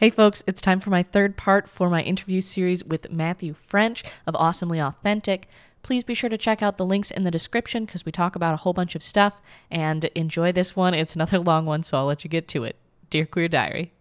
Hey, folks, it's time for my third part for my interview series with Matthew French of Awesomely Authentic. Please be sure to check out the links in the description because we talk about a whole bunch of stuff and enjoy this one. It's another long one, so I'll let you get to it. Dear Queer Diary.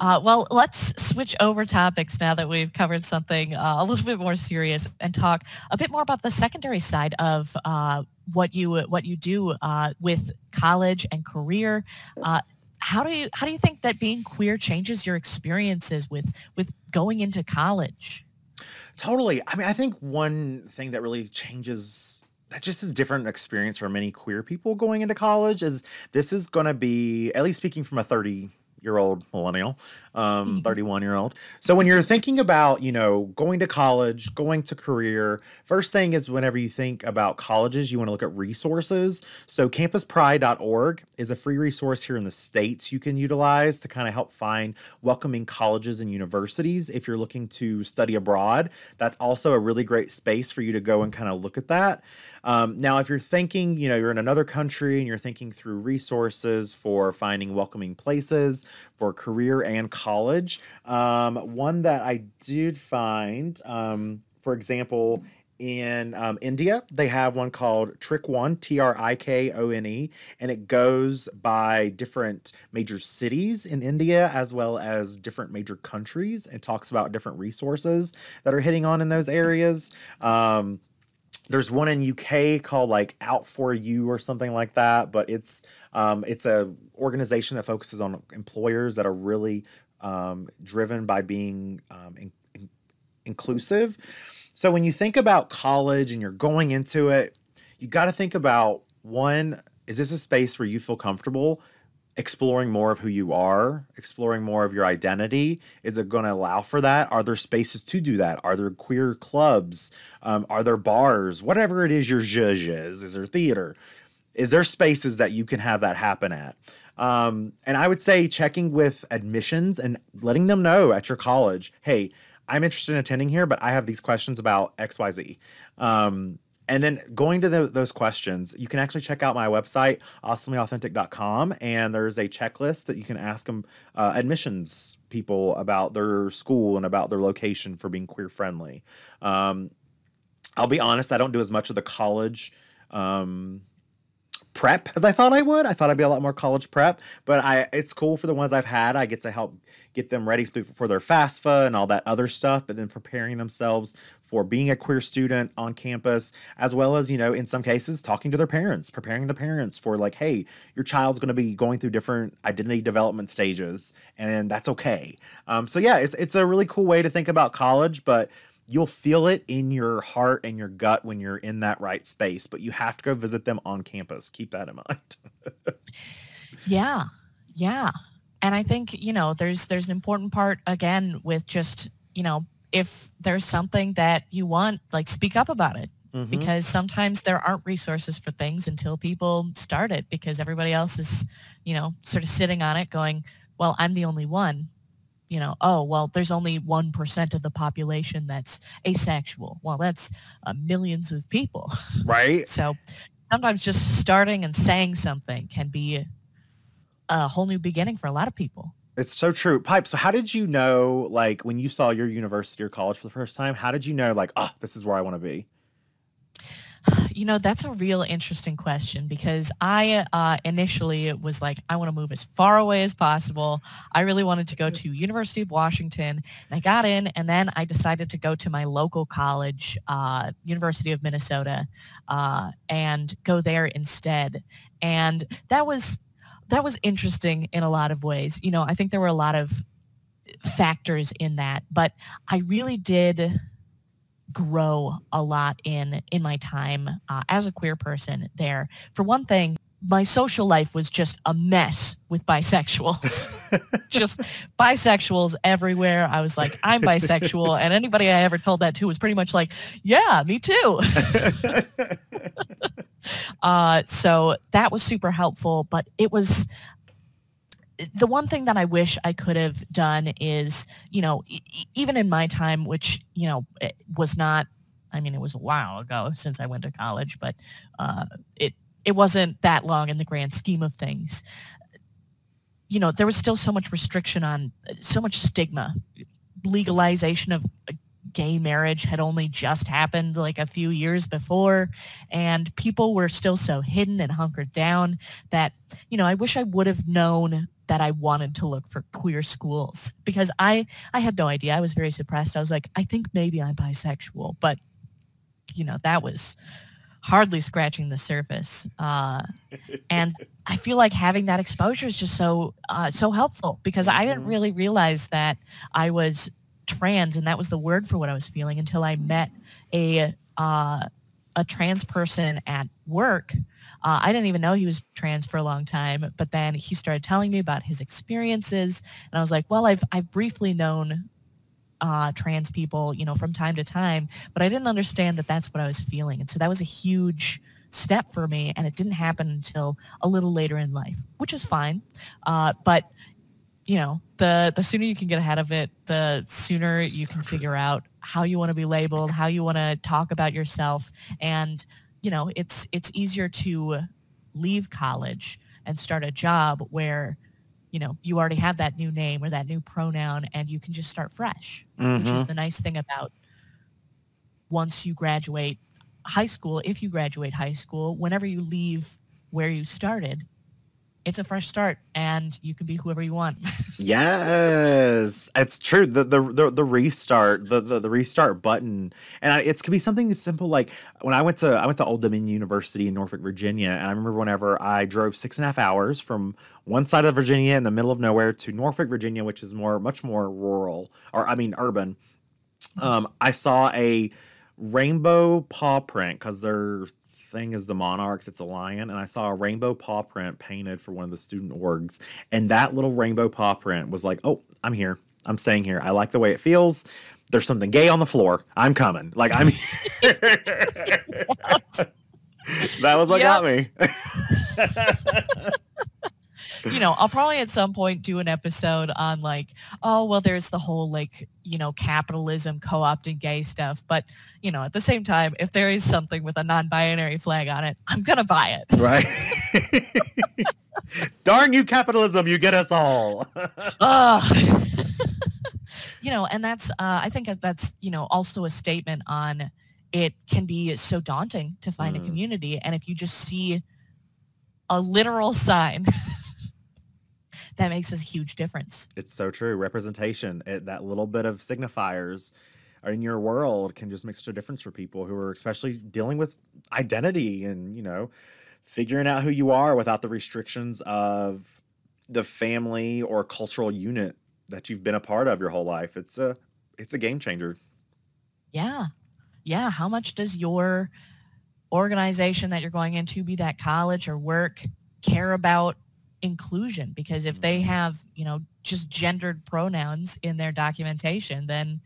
Uh, well, let's switch over topics now that we've covered something uh, a little bit more serious and talk a bit more about the secondary side of uh, what you what you do uh, with college and career. Uh, how do you how do you think that being queer changes your experiences with with going into college? Totally. I mean, I think one thing that really changes that just is different experience for many queer people going into college is this is going to be at least speaking from a 30 year old millennial, um, mm-hmm. 31 year old. So when you're thinking about, you know, going to college, going to career, first thing is whenever you think about colleges, you want to look at resources. So campuspride.org is a free resource here in the States you can utilize to kind of help find welcoming colleges and universities. If you're looking to study abroad, that's also a really great space for you to go and kind of look at that. Um, now, if you're thinking, you know, you're in another country and you're thinking through resources for finding welcoming places for career and college, um, one that I did find, um, for example, in um, India, they have one called Trikone, T R I K O N E, and it goes by different major cities in India as well as different major countries and talks about different resources that are hitting on in those areas. Um, there's one in UK called like Out for You or something like that, but it's um, it's a organization that focuses on employers that are really um, driven by being um, in, in, inclusive. So when you think about college and you're going into it, you got to think about one: is this a space where you feel comfortable? Exploring more of who you are, exploring more of your identity? Is it going to allow for that? Are there spaces to do that? Are there queer clubs? Um, are there bars? Whatever it is your zhuzh is, is there theater? Is there spaces that you can have that happen at? Um, and I would say checking with admissions and letting them know at your college, hey, I'm interested in attending here, but I have these questions about XYZ. Um, and then going to the, those questions, you can actually check out my website, awesomelyauthentic.com, and there's a checklist that you can ask them uh, admissions people about their school and about their location for being queer friendly. Um, I'll be honest, I don't do as much of the college um, prep as I thought I would. I thought I'd be a lot more college prep, but I it's cool for the ones I've had. I get to help get them ready for, their FAFSA and all that other stuff, but then preparing themselves for being a queer student on campus, as well as, you know, in some cases talking to their parents, preparing the parents for like, hey, your child's going to be going through different identity development stages, and that's okay. Um, so yeah, it's it's a really cool way to think about college, but you'll feel it in your heart and your gut when you're in that right space, but you have to go visit them on campus. Keep that in mind. yeah. Yeah. And I think, you know, there's there's an important part again with just, you know, if there's something that you want, like speak up about it. Mm-hmm. Because sometimes there aren't resources for things until people start it because everybody else is, you know, sort of sitting on it going, well, I'm the only one you know, oh, well, there's only 1% of the population that's asexual. Well, that's uh, millions of people. Right. so sometimes just starting and saying something can be a whole new beginning for a lot of people. It's so true. Pipe, so how did you know, like, when you saw your university or college for the first time, how did you know, like, oh, this is where I want to be? You know, that's a real interesting question because I uh, initially it was like, I want to move as far away as possible. I really wanted to go to University of Washington, and I got in, and then I decided to go to my local college, uh, University of Minnesota, uh, and go there instead. And that was that was interesting in a lot of ways. You know, I think there were a lot of factors in that, but I really did grow a lot in in my time uh, as a queer person there. For one thing, my social life was just a mess with bisexuals. just bisexuals everywhere. I was like, I'm bisexual. And anybody I ever told that to was pretty much like, yeah, me too. uh, so that was super helpful. But it was the one thing that I wish I could have done is, you know, e- even in my time, which, you know, was not, I mean, it was a while ago since I went to college, but uh, it it wasn't that long in the grand scheme of things. You know, there was still so much restriction on, so much stigma. Legalization of gay marriage had only just happened like a few years before and people were still so hidden and hunkered down that you know i wish i would have known that i wanted to look for queer schools because i i had no idea i was very suppressed i was like i think maybe i'm bisexual but you know that was hardly scratching the surface. Uh, and I feel like having that exposure is just so uh, so helpful because I didn't mm-hmm. really realize that I was trans and that was the word for what I was feeling until I met a uh, a trans person at work. Uh, I didn't even know he was trans for a long time, but then he started telling me about his experiences, and I was like, "Well, I've I've briefly known uh, trans people, you know, from time to time, but I didn't understand that that's what I was feeling. And so that was a huge step for me. And it didn't happen until a little later in life, which is fine. Uh, but, you know, the, the sooner you can get ahead of it, the sooner you can figure out how you want to be labeled, how you want to talk about yourself. And, you know, it's, it's easier to leave college and start a job where you know, you already have that new name or that new pronoun and you can just start fresh, mm-hmm. which is mm-hmm. the nice thing about once you graduate high school, if you graduate high school, whenever you leave where you started, it's a fresh start and you can be whoever you want. yes, it's true. The, the the the, restart, the, the, the restart button, and I, it could be something as simple like when I went to I went to Old Dominion University in Norfolk, Virginia, and I remember whenever I drove six and a half hours from one side of Virginia in the middle of nowhere to Norfolk, Virginia, which is more much more rural or I mean urban. Um, I saw a rainbow paw print because they're thing is the Monarchs. It's a lion, and I saw a rainbow paw print painted for one of the student orgs, and that little rainbow paw print was like, "Oh, I'm here. I'm staying here. I like the way it feels." There's something gay on the floor. I'm coming. Like I'm. that was what yep. got me. you know, I'll probably at some point do an episode on like, oh, well, there's the whole like, you know, capitalism co-opting gay stuff. But, you know, at the same time, if there is something with a non-binary flag on it, I'm going to buy it. Right. Darn you, capitalism, you get us all. you know, and that's, uh, I think that's, you know, also a statement on it can be so daunting to find mm. a community. And if you just see a literal sign that makes a huge difference. It's so true. Representation, it, that little bit of signifiers in your world can just make such a difference for people who are especially dealing with identity and, you know, figuring out who you are without the restrictions of the family or cultural unit that you've been a part of your whole life. It's a it's a game changer. Yeah. Yeah, how much does your organization that you're going into be that college or work care about inclusion because if they mm-hmm. have you know just gendered pronouns in their documentation then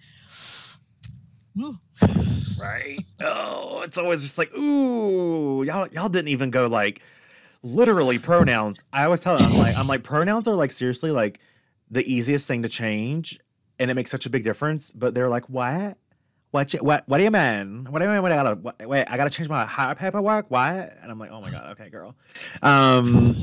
right oh it's always just like ooh y'all y'all didn't even go like literally pronouns i always tell them i'm like i'm like pronouns are like seriously like the easiest thing to change and it makes such a big difference but they're like what what what what do you mean? What do you mean? What I gotta what, wait? I gotta change my hire paperwork. What? And I'm like, oh my god, okay, girl. Um,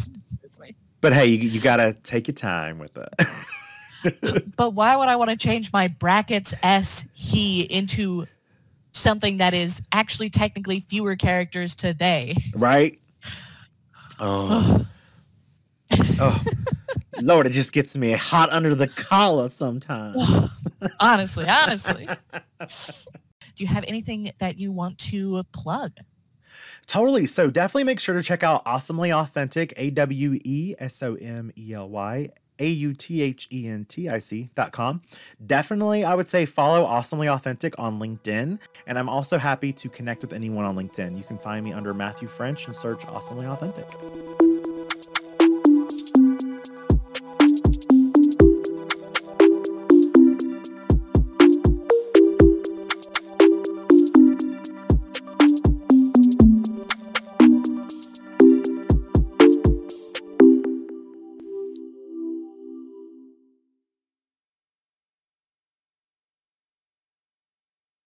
but hey, you, you got to take your time with it. but why would I want to change my brackets S he into something that is actually technically fewer characters to they? Right? Oh. oh. Lord, it just gets me hot under the collar sometimes. honestly, honestly. Do you have anything that you want to plug? Totally. So definitely make sure to check out Awesomely Authentic, A W E S O M E L Y A U T H E N T I C dot com. Definitely, I would say follow Awesomely Authentic on LinkedIn. And I'm also happy to connect with anyone on LinkedIn. You can find me under Matthew French and search Awesomely Authentic.